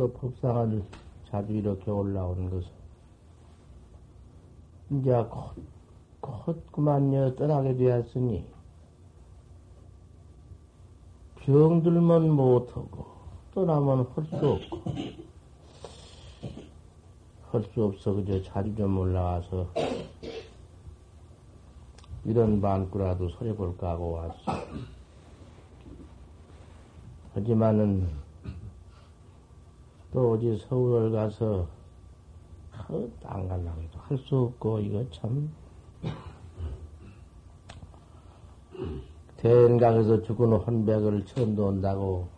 또 법상을 자주 이렇게 올라오는 것은 이제 곧, 곧 그만여 떠나게 되었으니 병들면 못하고 떠나면 할 수 없고 할 수 없어 그저 자주 좀 올라와서 이런 반꾸라도 서려볼까 하고 왔어. 하지만은 또 어디 서울을 가서 안 갈라고 해도 할 수 없고 이거 참. 대인강에서 죽은 혼백을 처음 돈다고.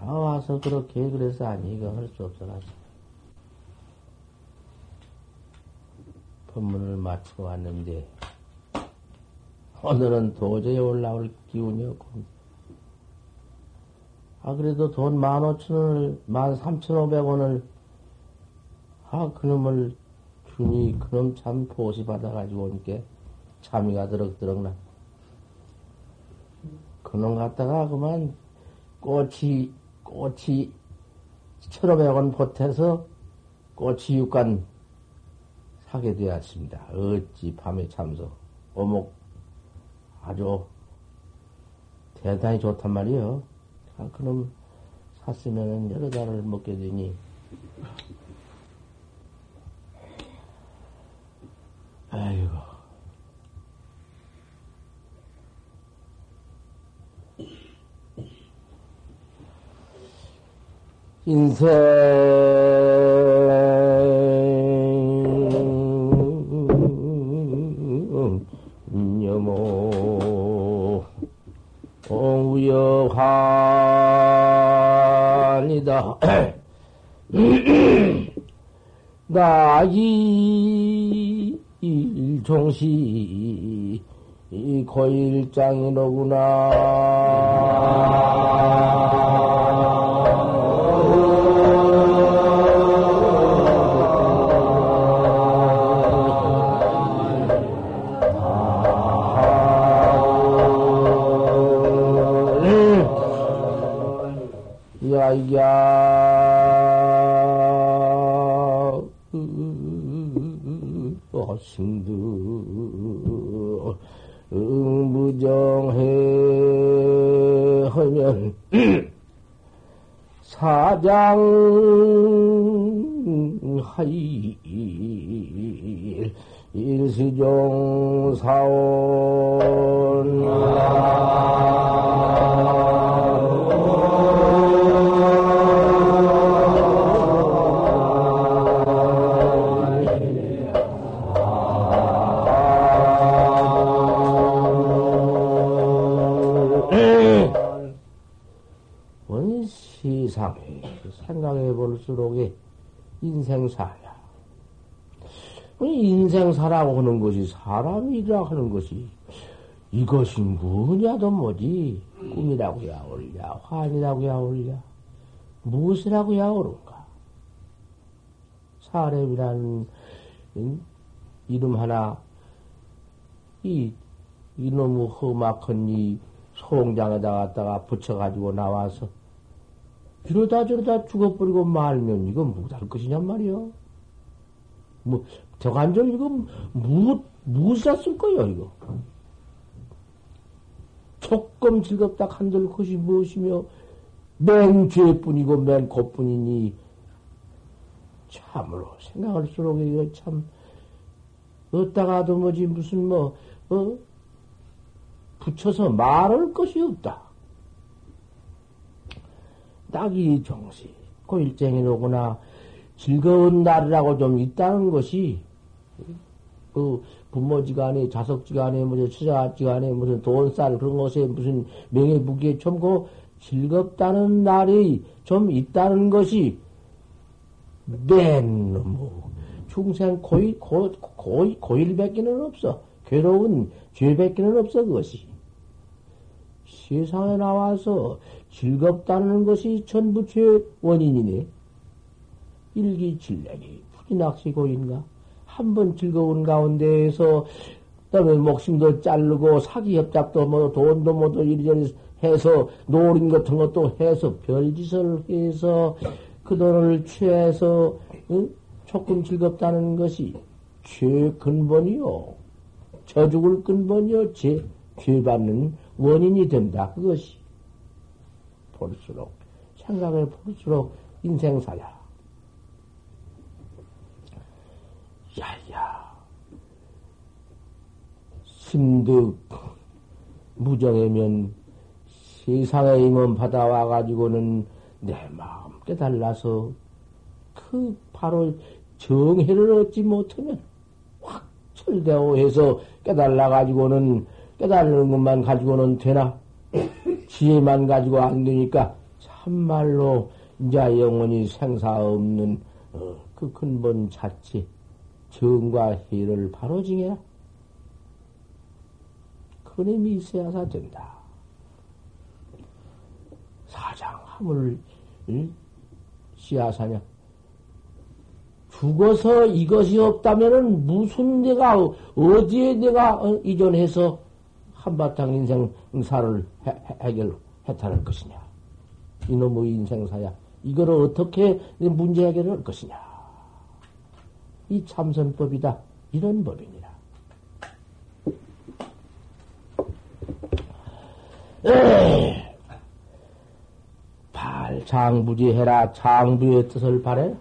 아 와서 그렇게 그래서 아니 이거 할 수 없어가지고 법문을 마치고 왔는데 오늘은 도저히 올라올 기운이 없고 아, 그래도 돈 만 오천 원을, 만 삼천 오백 원을, 아, 그놈을 주니, 그놈 참 보시 받아가지고 오니까 참이가 드럭드럭 나. 그놈 갖다가 그만 꽃이, 꽃이 천오백 원 보태서 꽃이 육간 사게 되었습니다. 어찌 밤에 참서. 오목 아주 대단히 좋단 말이요. 아, 그럼 샀으면 여러 달을 먹게 되니, 아이고. 인생 공우여환이다. 나이 일종시 고이일장이로구나. 야야 어싱두 무정해 하면 사장 하이 일시종 사원 원 볼수록에 인생사야. 인생사라고 하는 것이 사람이라 하는 것이 이것이 뭐냐도 뭐지 꿈이라고야 올랴 환이라고야 올랴 무엇이라고야 오른가 사람이라는 응? 이름 하나 이 이놈의 험악한 이 소홍장에다 갖다가 붙여가지고 나와서 이러다 저러다 죽어버리고 말면 이건 못할 것이냔 말이요. 뭐, 저간절 이거 무, 무엇이라 쓸 거예요, 이거. 조금 즐겁다 한들 것이 무엇이며, 맨 죄뿐이고 맨 고뿐이니, 참으로 생각할수록 이거 참, 어디다가도 뭐지, 무슨 뭐, 어? 붙여서 말할 것이 없다. 딱이 정시, 고일쟁이로구나, 즐거운 날이라고 좀 있다는 것이, 그, 부모지간에, 자석지간에, 무슨 처자지간에, 무슨 돈쌀 그런 것에 무슨 명예무기에 좀그 즐겁다는 날이 좀 있다는 것이, 맨, 뭐, 중생 고일, 고, 고, 고일밖에는 없어. 괴로운 죄밖에는 없어, 그것이. 세상에 나와서 즐겁다는 것이 전부죄 원인이네. 일기질량이 부지낙시고인가? 한번 즐거운 가운데에서 그다음에 목숨도 자르고 사기 협작도 뭐 돈도 뭐도 이리저리 해서 노린 같은 것도 해서 별짓을 해서 그 돈을 취해서 응? 조금 즐겁다는 것이 죄 근본이요. 저 죽을 근본이요. 죄, 죄 받는 원인이 된다. 그것이. 볼수록, 생각을 볼수록 인생사야. 야야. 심득, 무정이면 세상의 임원 받아와가지고는 내 마음 깨달라서 그 바로 정해를 얻지 못하면 확 철대오해서 깨달아가지고는 깨달는 것만 가지고는 되나? 지혜만 가지고 안 되니까 참말로 이제 영원히 생사 없는 어, 그 근본 자체 정과 해를 바로 징해라. 그런 힘이 있어야사 된다. 사장 하물 씨앗하냐? 죽어서 이것이 없다면은 무슨 내가 어디에 내가 어, 이전해서 한바탕 인생사를 해 결 해탈할 것이냐? 이놈의 인생사야. 이거를 어떻게 문제 해결을 할 것이냐? 이 참선법이다. 이런 법이니라. 발 장부지해라. 장부의 뜻을 바래.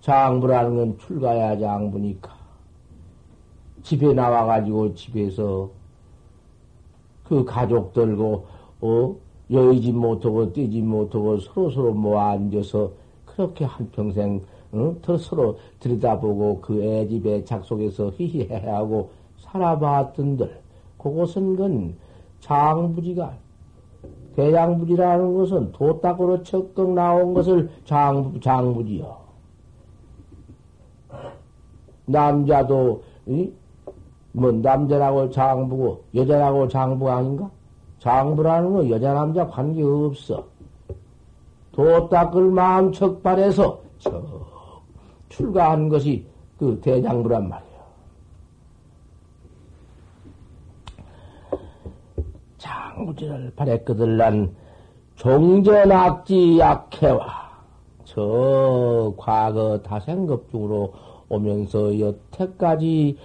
장부라는 건 출가야 장부니까. 집에 나와가지고 집에서 그 가족들고, 어, 여의지 못하고 뛰지 못하고 서로서로 모아 앉아서 그렇게 한평생, 어? 서로 들여다보고 그 애집에 작속에서 히히해하고 살아봤던들, 그것은 건 장부지가, 대장부지라는 것은 도딱으로 척극 나온 것을 장, 장부지요. 남자도, 이? 뭐, 남자라고 장부고, 여자라고 장부 아닌가? 장부라는 건 여자, 남자 관계 없어. 도 닦을 마음 척발해서 저 출가한 것이 그 대장부란 말이야. 장부지를 바랬거들 난 종전악지 약해와 저 과거 다생급 중으로 오면서 여태까지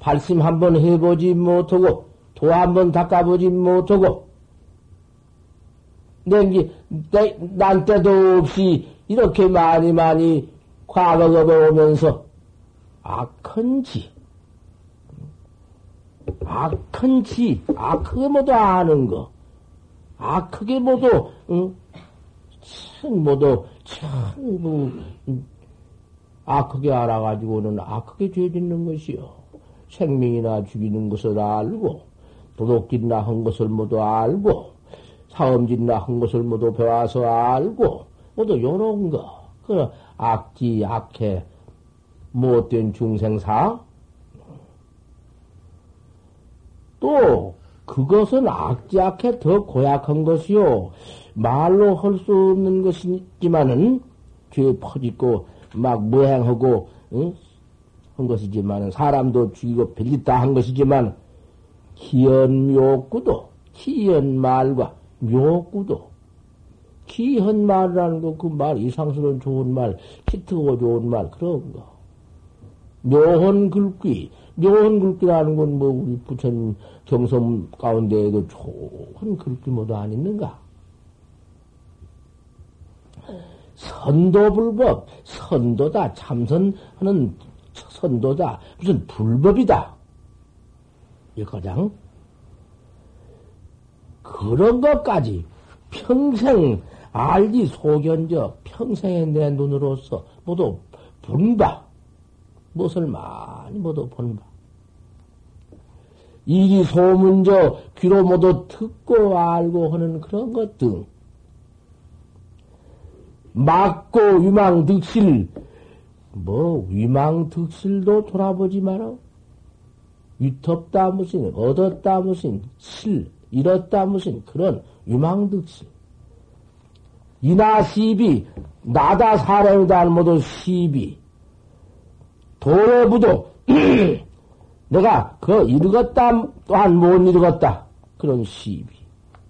발심 한번 해보지 못하고 도 한번 닦아보지 못하고 냉기 난 때도 없이 이렇게 많이 많이 과거가 오면서 악한 지 악한 지 악하게 모두 아는 거 악하게 모두 응? 참 모두 참뭐 악하게 알아가지고는 악하게 죄 짓는 것이요. 생명이나 죽이는 것을 알고, 도둑질나 한 것을 모두 알고, 사음짓나 한 것을 모두 배워서 알고, 모두 요런 거. 그 악지, 악해, 못된 중생사. 또, 그것은 악지, 악해 더 고약한 것이요. 말로 할 수 없는 것이지만은, 죄 퍼짓고, 막 모행하고 응? 한 것이지만 사람도 죽이고 빌리다 한 것이지만 기연 묘구도 기연 말과 묘구도 기현 말이라는 거 그 말 이상스러운 좋은 말 기트고 좋은 말 그런 거 묘한 글귀 묘한 글귀라는 건 뭐 우리 부처님 경성 가운데에도 좋은 글귀 모두 안 있는가? 선도불법, 선도다, 참선하는 선도다, 무슨 불법이다. 이거장. 그런 것까지 평생 알지 소견져. 평생에 내 눈으로서 모두 본바 무엇을 많이 모두 본바 이리 소문저 귀로 모두 듣고 알고 하는 그런 것 등. 막고 위망 득실, 뭐, 위망 득실도 돌아보지 마라. 위텁다 무슨, 얻었다 무슨, 실, 잃었다 무슨, 그런 위망 득실. 이나 시비, 나다 사람이다 모두 시비. 도래부도, 내가 그 읽었다 또한 못 읽었다. 그런 시비.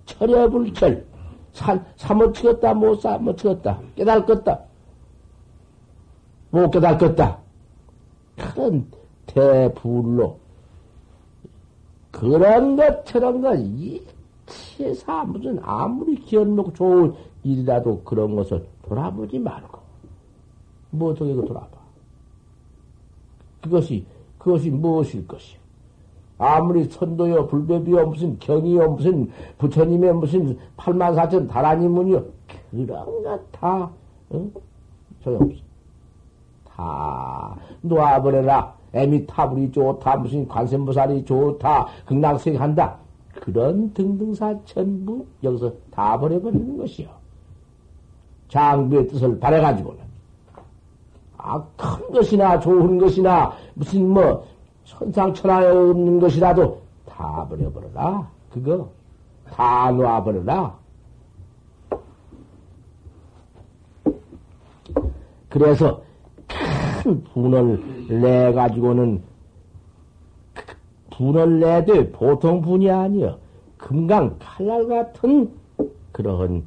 철여불철, 사, 사못 겠다못 사못 치겠다. 깨달겠다. 못 깨달겠다. 큰 대불로. 그런 것, 저런 것, 이치사 무슨 아무리 기억놓고 좋은 일이라도 그런 것을 돌아보지 말고. 뭐 어떻게 돌아봐. 그것이, 그것이 무엇일 것이요? 아무리 선도여, 불법이여, 무슨 경이여, 무슨 부처님의 무슨 팔만사천 다라니문이여, 그런 것 다, 응? 소용없어. 다 놓아버려라. 에미타불이 좋다, 무슨 관세무살이 좋다, 극락생한다. 그런 등등사 전부 여기서 다 버려버리는 것이요. 장비의 뜻을 바래가지고는. 아, 큰 것이나 좋은 것이나 무슨 뭐 천상천하에 없는 것이라도 다 버려버려라. 그거 다 놔버려라. 그래서 큰 분을 내 가지고는 분을 내도 보통 분이 아니여 금강 칼날 같은 그런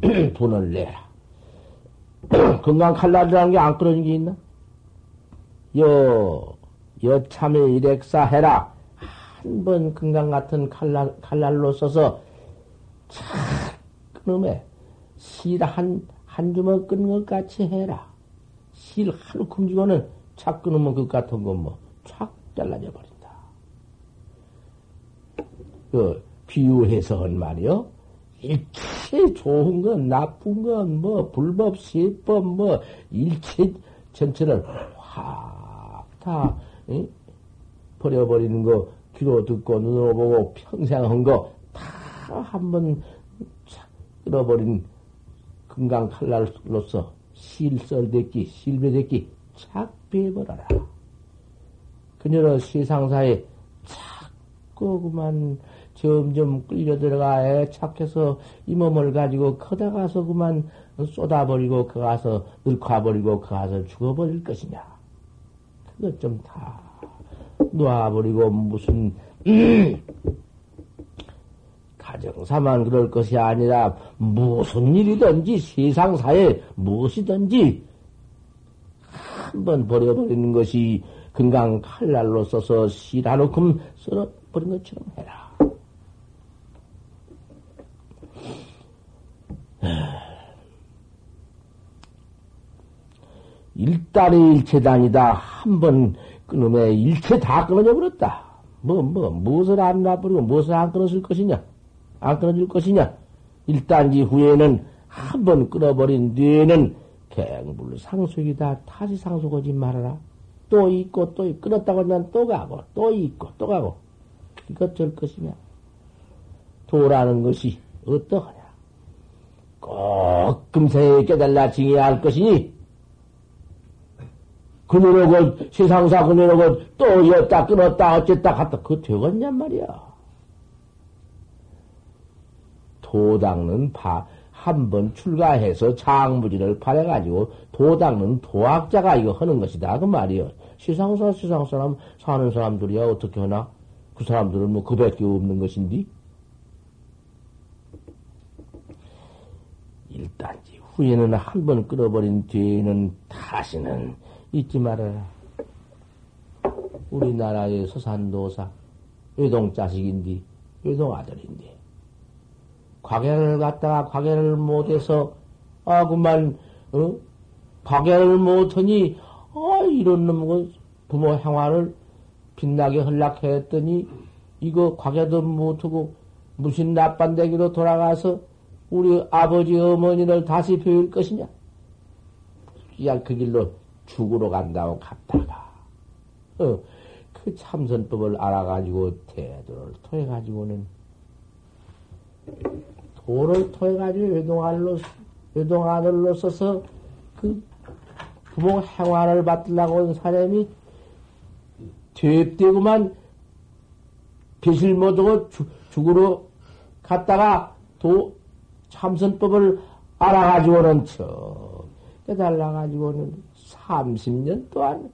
분을 내라. 금강 칼날이라는 게 안 끊어진 게 있나? 여 여참에 일액사 해라. 한 번 금강 같은 칼날, 칼날로 써서 착 끊음에 실 한, 한 주먹 끊는 것 같이 해라. 실 하루 큼지고는 착 끊으면 그 같은 건 뭐, 착 잘라져 버린다. 그, 비유해서 한 말이요. 일체 좋은 건, 나쁜 건, 뭐, 불법, 세법, 뭐, 일체 전체를 확 다, 응? 버려버리는 거, 귀로 듣고, 눈으로 보고, 평생 한 거, 다 한 번, 끌어버린 금강 칼날로서 실설됐기, 실배됐기, 착 빼버려라. 그녀는 세상사에 자꾸 그만 점점 끌려 들어가 애착해서 이 몸을 가지고 커다 가서 그만 쏟아버리고 그 가서 늙어버리고 그 가서 죽어버릴 것이냐. 그것 좀다 놔버리고 무슨 가정사만 그럴 것이 아니라 무슨 일이든지 세상사에 무엇이든지 한번 버려버리는 것이 금강 칼날로 써서 실하놓금 썰어버린 것처럼 해라. 일단의 일체단이다. 한번 끊음에 일체 다 끊어져 버렸다. 뭐, 뭐, 무엇을 안 놔버리고 무엇을 안 끊었을 것이냐? 안 끊어질 것이냐? 일단지 후에는 한 번 끊어버린 뒤에는 갱불 상속이다. 다시 상속하지 말아라. 또 있고 또 있고 끊었다고 하면 또 가고 또 있고 또 가고 이것 될 것이냐? 도라는 것이 어떠하냐? 꼭 금세에 깨달라 징해야 할 것이니 그녀로고 세상사 그녀로고 또 였다 끊었다 어쨌다 갔다 그거 되겠냔 말이야. 도당은 바, 한번 출가해서 장무지를 팔아가지고 도당은 도학자가 이거 하는 것이다. 그 말이요. 시상사, 시상 사람, 사는 사람들이야 어떻게 하나? 그 사람들은 뭐 그밖에 없는 것인데? 일단지 후에는 한 번 끌어버린 뒤에는 다시는 잊지 말아라. 우리나라의 서산도사, 외동 자식인데, 외동 아들인데, 과계를 갖다가 과계를 못해서 아 그만 어? 과계를 못하니 아 이런 놈은 부모 행화를 빛나게 흘락했더니 이거 과계도 못하고 무슨 나빤데기로 돌아가서 우리 아버지 어머니를 다시 배울 것이냐? 그냥 그 길로 죽으러 간다고 갔다가 어, 그 참선법을 알아가지고 태도를 통해가지고는 도를 통해가지고 외동아들로, 외동아들로 써서 그 부모 행화를 받으려고 온 사람이 되대구만 배실 못하고 죽으러 갔다가 도 참선법을 알아가지고는 저 깨달아가지고는 30년 동안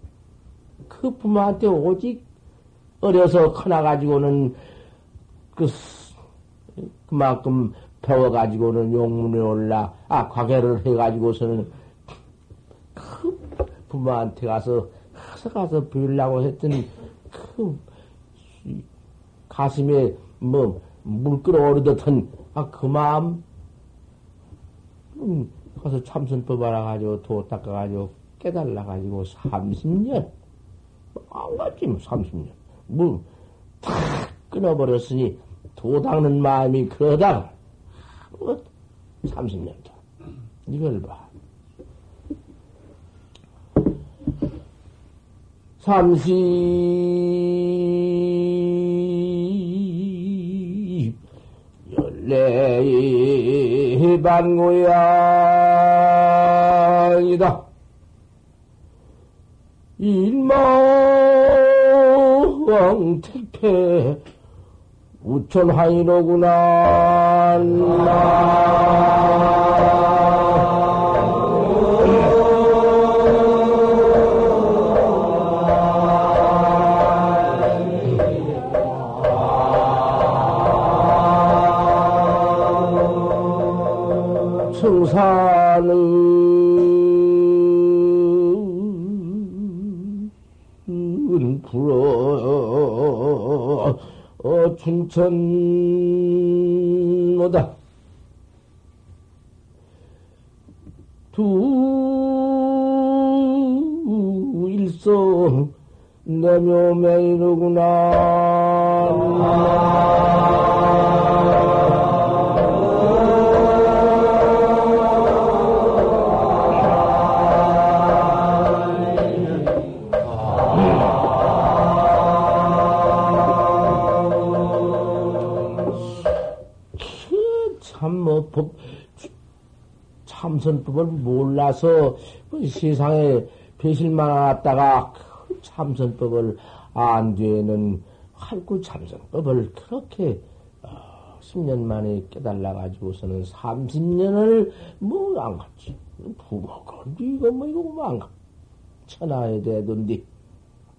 그 부모한테 오직 어려서 커나가지고는 그 그만큼 배워가지고는 용문에 올라, 아, 과계를 해가지고서는 그 부모한테 가서, 가서 가서 빌라고 했더니 그 가슴에 뭐, 물 끓어오르듯한, 아, 그 마음, 음, 가서 참선법 알아가지고 도 닦아가지고 깨달아가지고 30년. 안 갔지, 뭐, 30년. 뭐, 다 끊어버렸으니 도 닦는 마음이 그러다가, 뭐, 30년 다. 이걸 봐. 삼십 열네 반고양이다. 일망 택패 우천하이로구나. 춘천모다 두 일성 내묘맹이로구나. 법, 참선법을 몰라서 뭐 세상에 배실만 왔다가 그 참선법을 안 되는 활구 참선법을 그렇게 어, 10년 만에 깨달아가지고서는 30년을 뭐 안 갔지. 부모가 이거 뭐 이거 뭐안 가. 천하에 대던디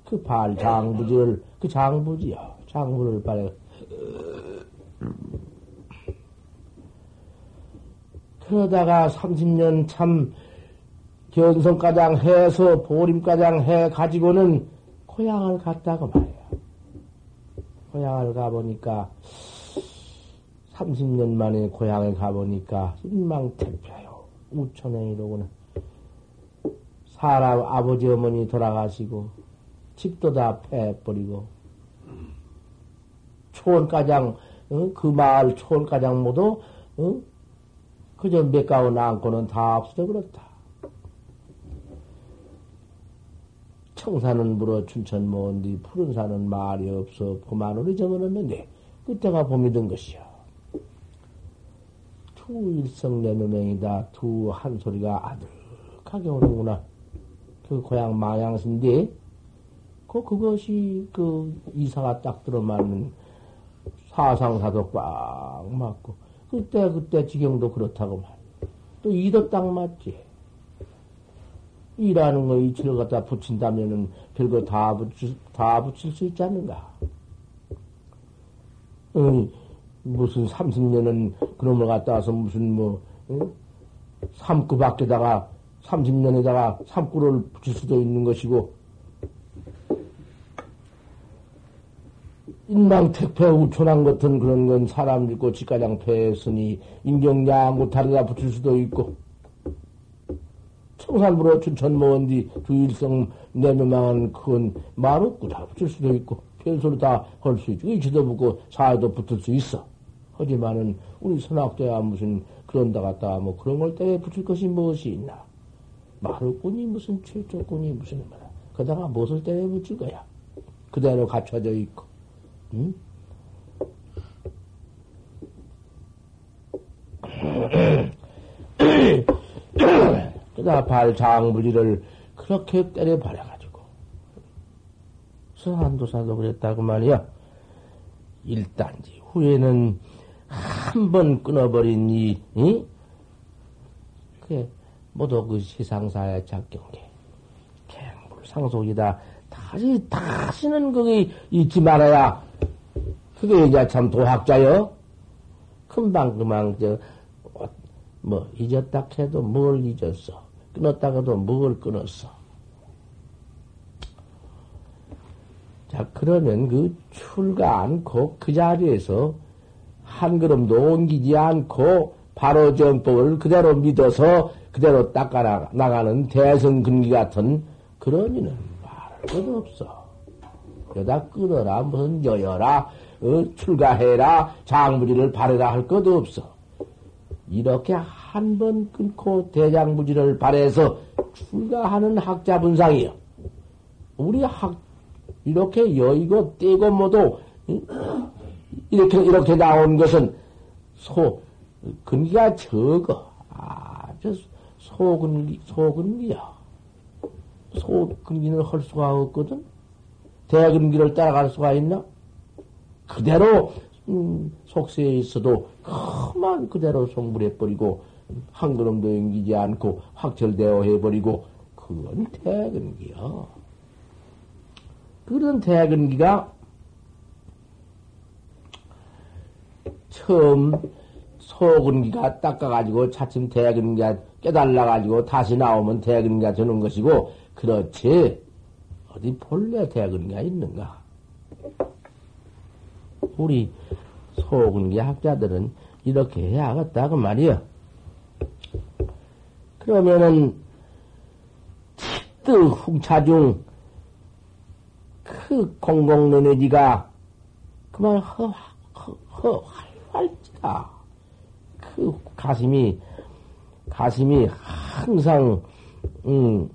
그 발 장부지를 그 장부지야 장부를 발해 그러다가 30년 참 견성가장 해서 보림가장 해 가지고는 고향을 갔다고 말이야. 고향을 가보니까 30년 만에 고향을 가보니까 인망태표요. 우천에 이러구나. 사람 아버지 어머니 돌아가시고 집도 다 패버리고 초원가장 어? 그 마을 초원가장 모두 어? 그저 몇 가운 안고는 다 없어져 버렸다. 청산은 물어 춘천 먼디 푸른 산은 말이 없어 그만으로 잊어버렸는데 그때가 봄이 된 것이야. 투 일성 내누명이다. 두 한 소리가 아득하게 오는구나. 그 고향 마양신데 그 그것이 그 이사가 딱 들어맞는 사상사도 꽉 맞고 그때, 그때 지경도 그렇다고 말이야. 또 이도 딱 맞지. 이라는 거 이치를 갖다 붙인다면은 별거 다 붙일, 다 붙일 수 있지 않는가? 어, 무슨 30년은 그놈을 갖다 와서 무슨 뭐, 응? 삼구 밖에다가 30년에다가 삼구를 붙일 수도 있는 것이고, 인망택패 우촌한 같은 그런 건 사람 죽고 집가장 패했으니 인경양 다리다 붙일 수도 있고. 청산부로 춘천 모은디 두일성 내면망은 그건 말 없고 다 붙일 수도 있고. 별소리 다할수 있고 의지도 붙고 사회도 붙을 수 있어. 하지만은 우리 선악대야 무슨 그런 다 갔다 뭐 그런 걸 때에 붙일 것이 무엇이 있나? 말없군이 무슨 최초꾼이 무슨 말야. 그다가 무엇을 때에 붙일 거야? 그대로 갖춰져 있고 응? 그다 발장부지를 그렇게 때려버려가지고 서한도사도 그랬다고 말이야. 일단지 후에는 한 번 끊어버린 이, 이? 그게 모두 그 세상사의 작경계 갱불상속이다. 다시 다시는 거기 잊지 말아야 그게 이제 참 도학자요? 금방 금방 저 뭐 잊었다 해도 뭘 잊었어 끊었다 해도 뭘 끊었어 자 그러면 그 출가 않고 그 자리에서 한 걸음도 옮기지 않고 바로 정법을 그대로 믿어서 그대로 닦아 나가는 대성근기 같은 그런 이는 말할 것도 없어. 여다 끊어라, 무슨 여여라, 어, 출가해라, 장부지를 바래라 할 것도 없어. 이렇게 한 번 끊고 대장부지를 바래서 출가하는 학자 분상이요. 우리 학, 이렇게 여의고 떼고 뭐도, 이렇게, 이렇게 나온 것은 소, 근기가 적어. 아주 소근기, 소근기야. 소근기는 할 수가 없거든? 대근기를 따라갈 수가 있나? 그대로, 음, 속세에 있어도 그만 그대로 송불해버리고, 한 걸음도 옮기지 않고 확철되어 해버리고, 그건 대근기야. 그런 대근기가 처음 소근기가 닦아가지고 차츰 대근기가 깨달아가지고 다시 나오면 대근기가 되는 것이고, 그렇지. 어디 본래 대근기가 있는가? 우리 소근기 학자들은 이렇게 해야겠다, 그 말이야. 그러면은, 치뜨 훔차중, 그 공공너네지가 그만 허, 허, 허, 활활지다. 그 가슴이, 가슴이 항상, 음,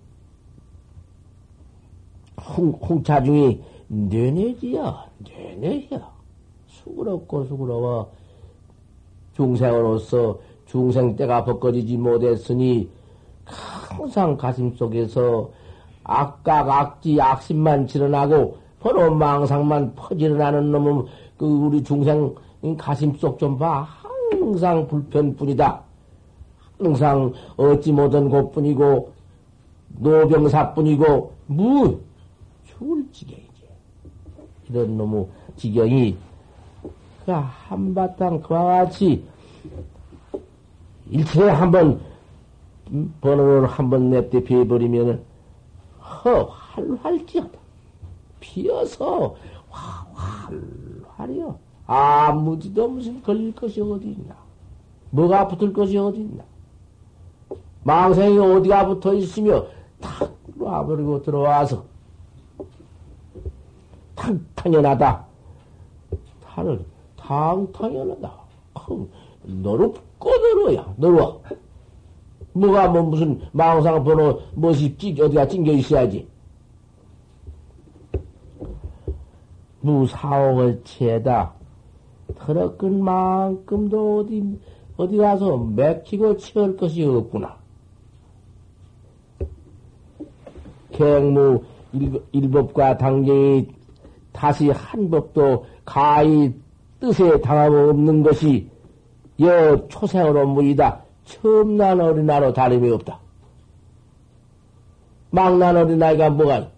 홍, 홍차중이 뇌내지야, 뇌내야. 수그럽고 수그러워. 중생으로서 중생 때가 벗겨지지 못했으니 항상 가슴 속에서 악각, 악지, 악심만 지어나고 번호 망상만 퍼지어나는 놈은 그 우리 중생 가슴 속 좀 봐. 항상 불편뿐이다. 항상 얻지 못한 곳뿐이고 노병사뿐이고 무 죽을 지경이지. 이런 놈의 지경이 그 한바탕 그와 같이 일체에 한번 번호를 한번 냅대 피해버리면은 허 활활지어다. 피어서 활활이요. 아무지도 무슨 걸릴 것이 어디 있나. 뭐가 붙을 것이 어디 있나. 망생이 어디가 붙어 있으며 탁 놔버리고 들어와서 탁 당연하다. 탈을 탕 당연하다. 너로 꺼들어야 너로 뭐가 뭐 무슨 망상 번호 무엇이 찌 어디가 찡겨 있어야지. 무사옥을 채다. 더러끈 만큼도 어디 어디 가서 맥히고 채울 것이 없구나. 갱무 일, 법과 당경이 다시 한 법도 가히 뜻에 당함 없는 것이 여 초생으로 무이다. 처음 난 어린아로 다름이 없다. 막난 어린아이가 뭐가,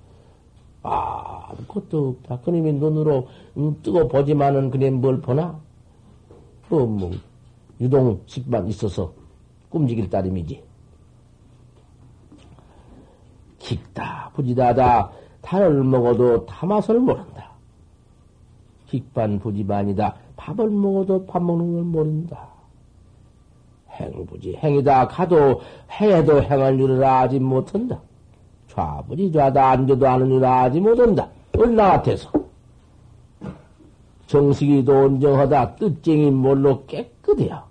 아, 아무것도 없다. 그님이 눈으로 음, 뜨고 보지만은 그냥 뭘 보나? 그, 뭐, 유동 식만 있어서 꿈직일 따름이지. 깊다, 부지다다, 달을 먹어도 타맛을 모른다. 깊반 부지반이다. 밥을 먹어도 밥 먹는 걸 모른다. 행부지 행이다 가도 해도 행할 줄을 알지 못한다. 좌부지 좌다 앉아도 아는 줄 알지 못한다. 얼나 같아서. 정식이도 온정하다 뜻쟁이 뭘로 깨끗해요.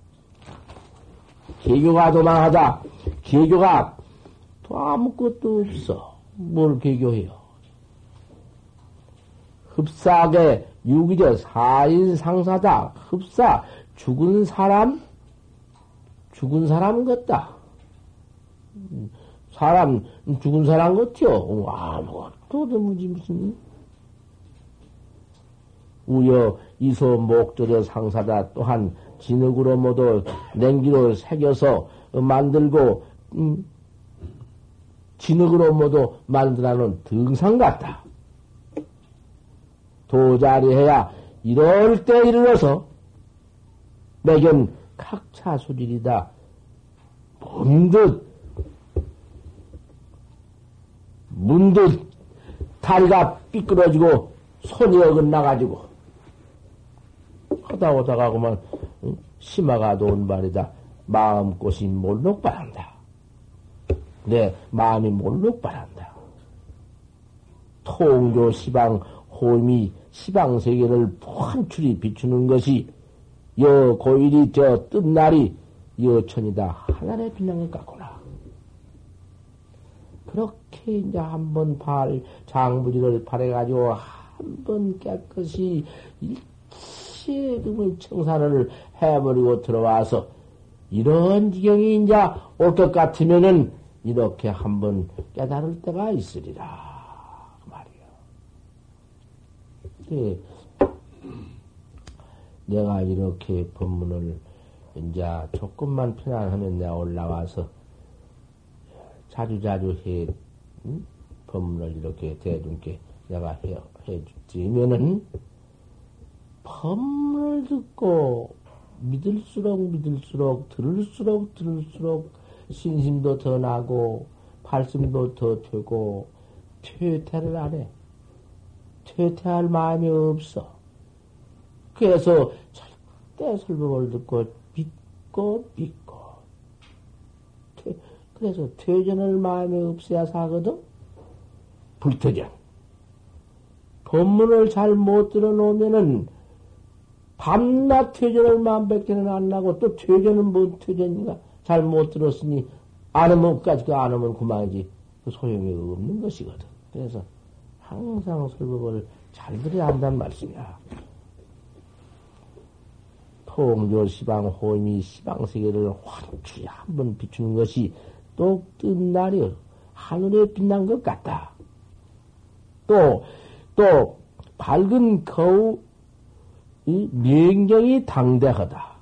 개교가 도망하다. 개교가 또 아무것도 없어. 뭘 개교해요? 흡사하게 유기적 사인 상사다. 흡사 죽은 사람 죽은 사람 같다. 사람, 죽은 사람 같죠? 아무것도 무지 무슨. 우여, 이소, 목조저 상사다. 또한, 진흙으로 모두 냉기로 새겨서 만들고, 음, 진흙으로 모두 만들어놓은 등상 같다. 도자리 해야 이럴 때 이르러서 매견 각차 수질이다. 문득, 문득 다리가 삐끄러지고 손이 어긋나가지고 하다 오다가 그만 심화가 도온 말이다. 마음꽃이 몰록 바란다. 내 마음이 몰록 바란다. 통조 시방 호미 시방 세계를 환출이 비추는 것이 여 고일이 저 뜬날이 여천이다 빛난 것 같구나. 그렇게 이제 한번 발 장부지를 발해가지고 한 번 깨끗이 일체 등을 청산을 해버리고 들어와서 이런 지경이 이제 올 것 같으면은 이렇게 한번 깨달을 때가 있으리라. 예. 내가 이렇게 법문을 이제 조금만 편안하면 내가 올라와서 자주자주 해, 응? 법문을 이렇게 대중께 내가 해, 해주면은 법문을 듣고 믿을수록 믿을수록 들을수록 들을수록 신심도 더 나고 발심도 더 되고 퇴퇴를 안 해. 퇴퇴할 마음이 없어. 그래서 절대 설법을 듣고 믿고 믿고 퇴, 그래서 퇴전할 마음이 없어야 사거든. 불퇴전. 법문을 잘 못 들어놓으면은 밤낮 퇴전을 마음밖에는 안 나고 또 퇴전은 뭔 퇴전인가? 잘 못 들었으니 안 하면 까지 안 하면 그만이지. 그 소용이 없는 것이거든. 그래서 항상 설법을 잘 들어야 한다는 말씀이야. 통조 시방 호임이 시방 세계를 환추히 한번 비추는 것이 또 뜬 날이 하늘에 빛난 것 같다. 또, 또, 밝은 거울, 이 명경이 당대하다.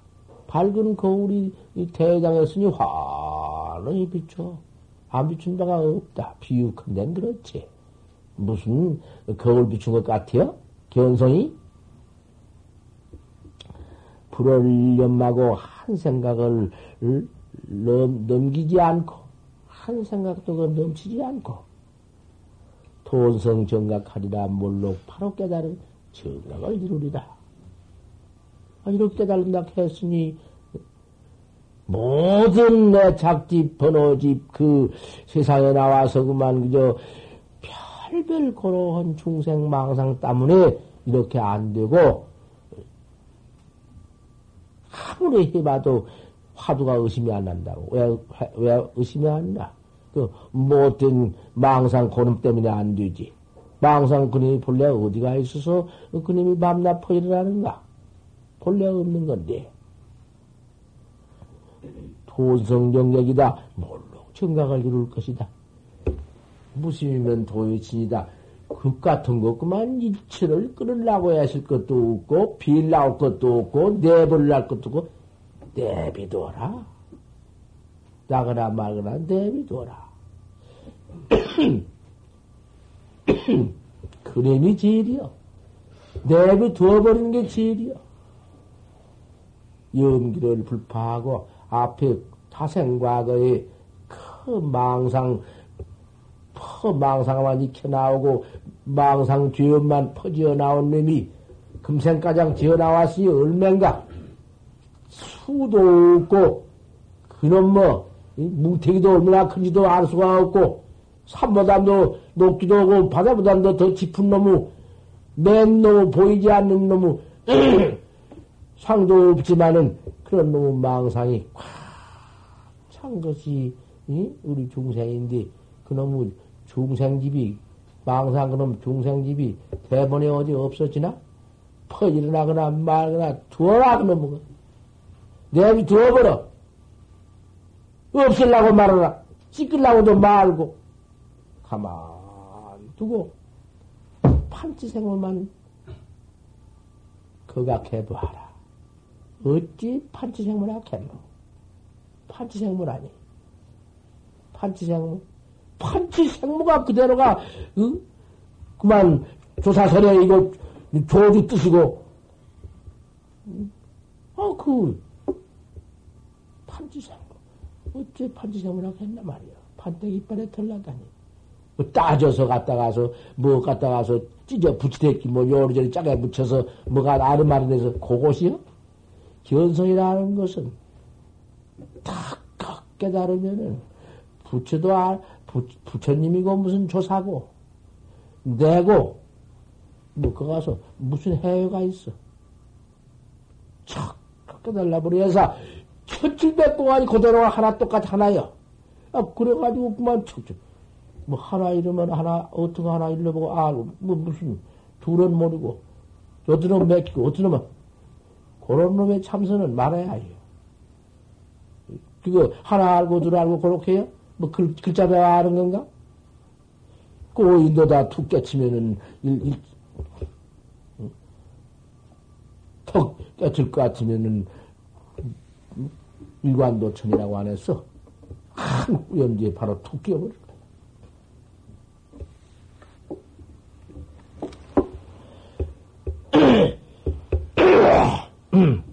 밝은 거울이 대장했으니 환히 비춰. 안 비춘 바가 없다. 비유컨 데 그렇지. 무슨 거울 비춘 것 같아요? 견성이? 불을 염마고 한 생각을 넘, 넘기지 않고, 한 생각도 넘치지 않고, 돈성 정각하리라 몰록 바로 깨달은 정각을 이루리라. 아, 이렇게 깨달은다 했으니, 모든 내 작집, 번호집, 그 세상에 나와서 그만 그저 별별 고로한 중생 망상 때문에 이렇게 안 되고, 아무리 해봐도 화두가 의심이 안 난다고. 왜, 왜 의심이 안 나? 그, 못된 망상 고름 때문에 안 되지. 망상 그림이 본래 어디가 있어서 그 그림이 밤낮 퍼지를 하는가? 본래 없는 건데. 돈성정력이다. 뭘로 정각을 이룰 것이다. 무심이면 도의친이다. 그 같은 거 그만 이치를 끊으려고 하실 것도 없고 빌라올 것도 없고 내버릴 것도 없고 내비둬라. 나거나 말거나 내비둬라. 그림이 제일이요. 내비두어버리는 게 제일이요. 염기를 불파하고 앞에 타생과거의 큰 망상 퍼 망상만 익혀 나오고 망상 죄업만 퍼지어 나온 놈이 금생가장 지어 나왔으니 얼마인가? 수도 없고 그놈 뭐 뭉태기도 얼마나 큰지도 알 수가 없고 산보다도 높기도 하고 바다보다도 더 깊은 놈의 맨 놈의 보이지 않는 놈의 상도 없지만은 그런 놈의 망상이 꽉찬 것이 우리 중생인데 그놈의 중생집이, 망상 그놈 중생집이 대본에 어디 없어지나? 퍼일어나거나 말거나 두어라 그놈 내비 두어버려. 없을라고 말하라. 찍으려고도 말고. 가만 두고 판치생물만 거각해봐라. 어찌 판치생물 하겠노? 판치생물 아니. 판치생물 판치 생모가 그대로가, 응? 그만 조사설에 이거 조주 뜻이고, 아, 그, 판지생물. 어째 판지생물하고 했나 말이야. 판때기 이빨에 털나다니. 뭐 따져서 갔다 가서, 뭐 갔다 가서 찢어 붙이대기, 뭐 요리저리 짜게 붙여서 뭐가 아름아름해서 그것이요? 견성이라는 것은 다 깨달으면은 부처도 아, 부, 부처님이고 무슨 조사고 내고 뭐그 가서 무슨 해외가 있어. 척 깨달라버려서 천칠백 동안이 그대로 하나 똑같 하나요. 아 그래가지고 그만 척척 뭐 하나 이러면 하나 어떻게 하나 일러보고 아뭐 무슨 둘은 모르고 놈 맥히고 어떤 놈은 그런 놈의 참선은 말해야 해요. 그거 하나 알고 둘 알고 그렇게 해요? 뭐 글, 글자 배워 아는 건가? 꼬인도다 툭 깨치면은 일, 일, 턱 깨칠 것 같으면은 일관도천이라고 안 했어. 한 연뒤에 바로 툭 끼어버릴 거야.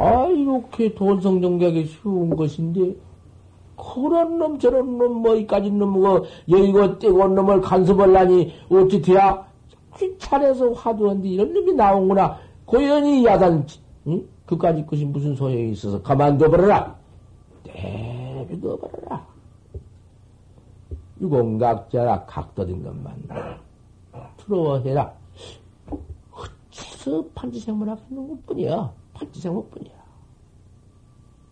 아, 이렇게 돈성정객이 쉬운 것인데, 그런 놈, 저런 놈, 뭐, 이까지 놈, 뭐, 여의고 떼고 놈을 간섭을라니, 어찌 돼야? 귀찮아서 화두는데 이런 놈이 나오구나. 고연히 야단, 응? 그까지 것이 무슨 소용이 있어서 가만둬버려라. 내비둬버려라. 유공각자라 각도된 것만 틀어해라. 어째서 판지생물학 하는 것 뿐이야. 판지생물뿐이야.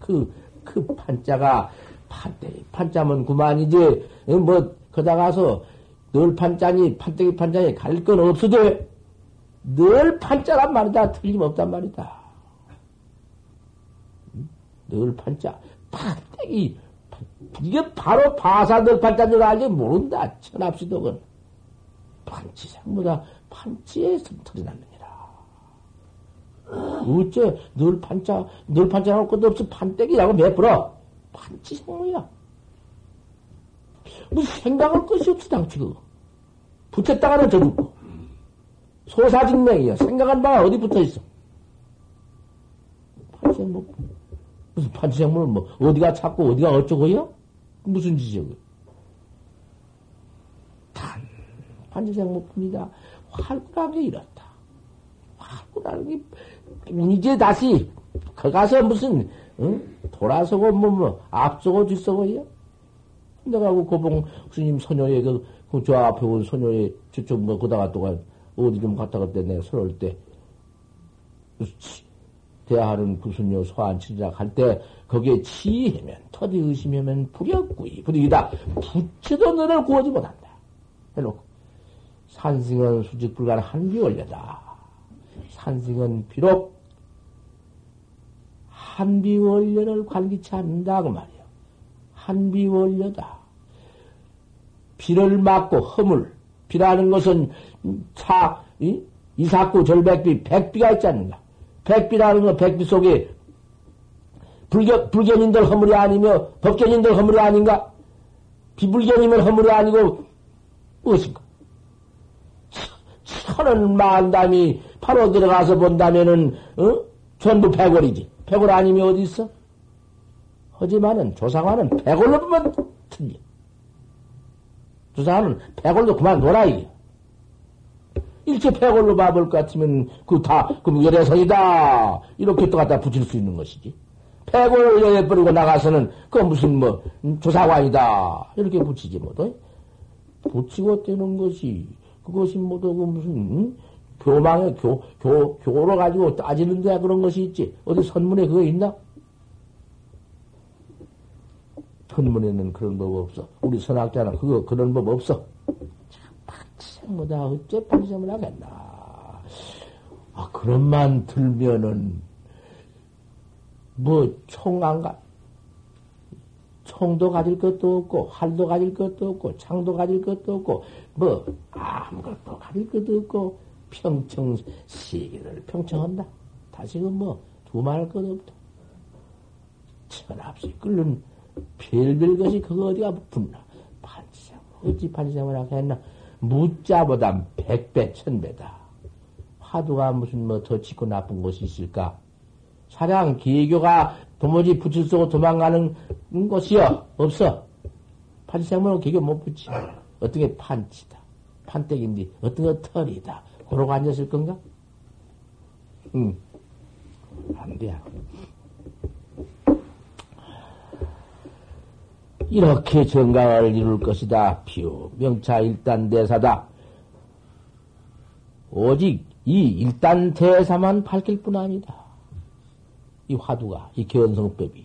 그, 그 판자가 판때기 판자면 그만이지. 뭐, 거다 가서 늘 판자니, 판때기 판자니 갈 건 없어도 늘 판자란 말이다. 틀림없단 말이다. 늘 판자. 판때기. 이게 바로 바사 늘 판자인 줄 알지 모른다. 천합시독은. 판치생보다 판치에 성털이 났느니라. 어째 늘 판자, 늘 판자 나올 것도 없어. 판때기라고 매풀어. 판치생모야. 뭐 생각할 것이 없어, 당치 그거. 붙였다가는 저 죽고. 소사진명이야. 생각한 바가 어디 붙어 있어? 판치생모. 무슨 판치생모를 뭐, 어디가 찾고 어디가 어쩌고요? 무슨 그 단, 판치생모뿐이다. 활구하게 이렇다. 게, 이제 다시, 거 가서 무슨, 응? 돌아서고, 뭐, 뭐, 앞서고 뒤서고요? 내가 그 고봉 스님 소녀의 그, 그저 앞에 온 소녀의 저쪽 뭐, 거다가 또 가, 어디 좀 갔다 갔다 내가 서러울 때, 대하는 구순요 소환치리라 할 때, 거기에 치해면, 터디 의심하면 불역구이, 불이다. 부채도 너를 구하지 못한다. 해놓고, 산승은 수직 불가한 한비원려다. 산승은 비록 한비원료를 관기치 않는다 그 말이야. 한비원료다. 비를 맞고 허물. 비라는 것은 차, 이? 이삭구 절백비, 백비가 있지 않는가. 백비라는 건 백비 속에 불견, 불견인들 허물이 아니며 법견인들 허물이 아닌가? 비불견이면 허물이 아니고 무엇인가? 천은 만담이 바로 들어가서 본다면은, 어? 전부 백월이지. 백월 아니면 어디 있어? 하지만은 조상화는 백월로 보면 틀려. 조상화는 백월로 그만 놀아, 이게. 일체 백월로 봐볼 것 같으면 그 다, 그럼 열애성이다. 이렇게 또 갖다 붙일 수 있는 것이지. 백월을 열애 버리고 나가서는 그 무슨 뭐, 조사관이다. 이렇게 붙이지 뭐도. 붙이고 떼는 것이, 그것이 뭐도 그 무슨, 응? 교망에 교, 교, 교로 가지고 따지는 데야 그런 것이 있지. 어디 선문에 그거 있나? 선문에는 그런 법 없어. 우리 선학자는 그거, 그런 법 없어. 참, 박생보다 어째 판심을 하겠나. 아, 그런만 들면은, 뭐, 총 안 가, 총도 가질 것도 없고, 활도 가질 것도 없고, 창도 가질 것도 없고, 뭐, 아무것도 가질 것도 없고, 평청, 시기를 평청한다. 다시금 뭐, 두말할 것도 없다. 천합시 끓는 별별 것이 그거 어디가 붙나. 판치생, 어찌 하게 했나. 무자보다 백배, 천배다. 화두가 무슨 뭐더 짓고 나쁜 것이 있을까? 사량 기교가 도무지 붙일 수 도망가는 것이요 없어. 판생문은 기교 못 붙이. 어떤 게 판치다, 판때기인데 어떤 게 털이다. 그러고 앉았을 건가? 응. 안 돼. 이렇게 정강을 이룰 것이다. 비유 명차 일단 대사다. 오직 이 일단 대사만 밝힐 뿐 아니다. 이 화두가, 이 견성법이.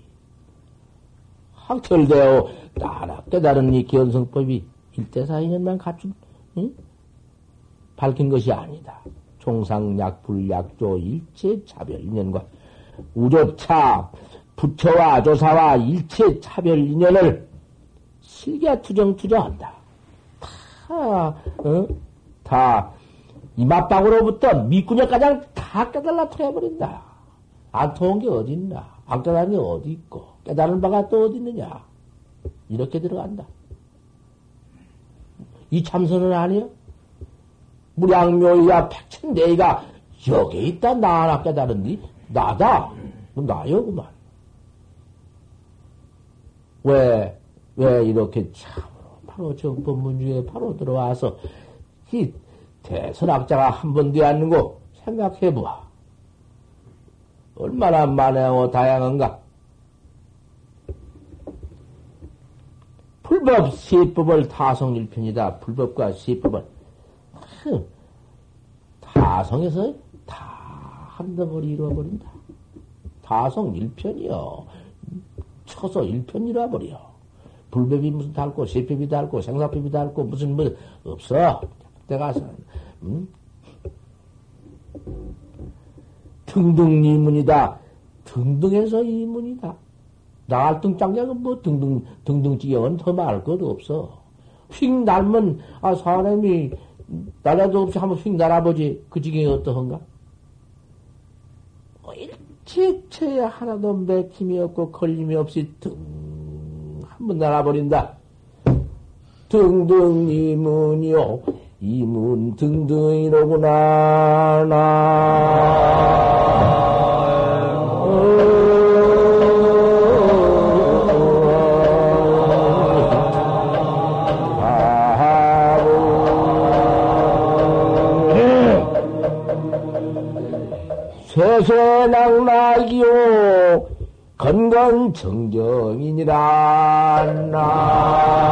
학철되어 따라 깨달은 이 견성법이 일대사 인연만 갖춘, 응? 밝힌 것이 아니다. 총상약, 불약조, 일체 차별 인연과 우조차, 부처와 조사와 일체 차별 인연을 실기야 투정 투정한다. 다, 어? 다, 이맛방으로부터 밑구녕가장 다 깨달라 통해버린다. 안 통한 게 어딨나? 안 깨달은 게 어디 있고, 깨달은 바가 또 어디 있느냐? 이렇게 들어간다. 이 참선은 아니요? 무량묘이야 백천대이가 여기 있다 나 하나 깨달은디 나다 나요 그만 왜, 왜 이렇게 참으로 바로 정법문 중에 바로 들어와서 이 대선학자가 한 번도 않는고 생각해 보아. 얼마나 만하고 다양한가? 불법 세법을 타성일편이다. 불법과 세법을 타성에서 다 한 덩어리 이루어버린다. 타성 일편이요. 쳐서 일편 이루어버려. 불법이 무슨 달고, 세법이 달고, 생사법이 달고, 무슨 뭐, 없어. 내가서, 음? 등등 이문이다. 등등해서 이문이다. 나갈등 짱장은 뭐 등등, 등등지경은 더 말할 것도 없어. 휙 날면, 아, 사람이 나라도 없이 한번 휙 날아보지. 그 지경이 어떠한가? 뭐 일체체에 하나도 맥힘이 없고 걸림이 없이 등, 한번 날아버린다. 등등 이문이요. 이문 등등이로구나, 나. 세세낙낙이요 건건정정이니라 나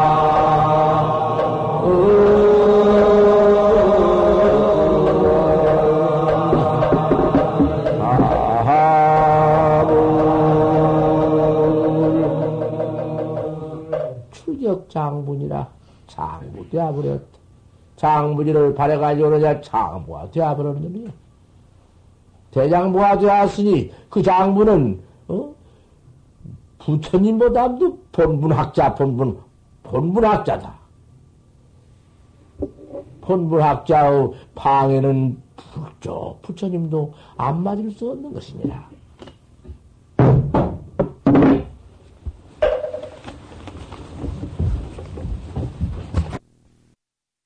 출격 장분이라 장부 되어버렸다. 장부지를 바래가지고 그러냐 장부가 되어버렸는 놈이야. 대장부가 되었으니 그 장부는 어? 부처님보다도 본분학자, 본분, 본분학자다. 본분학자의 방에는 부처, 부처님도 안 맞을 수 없는 것이니라.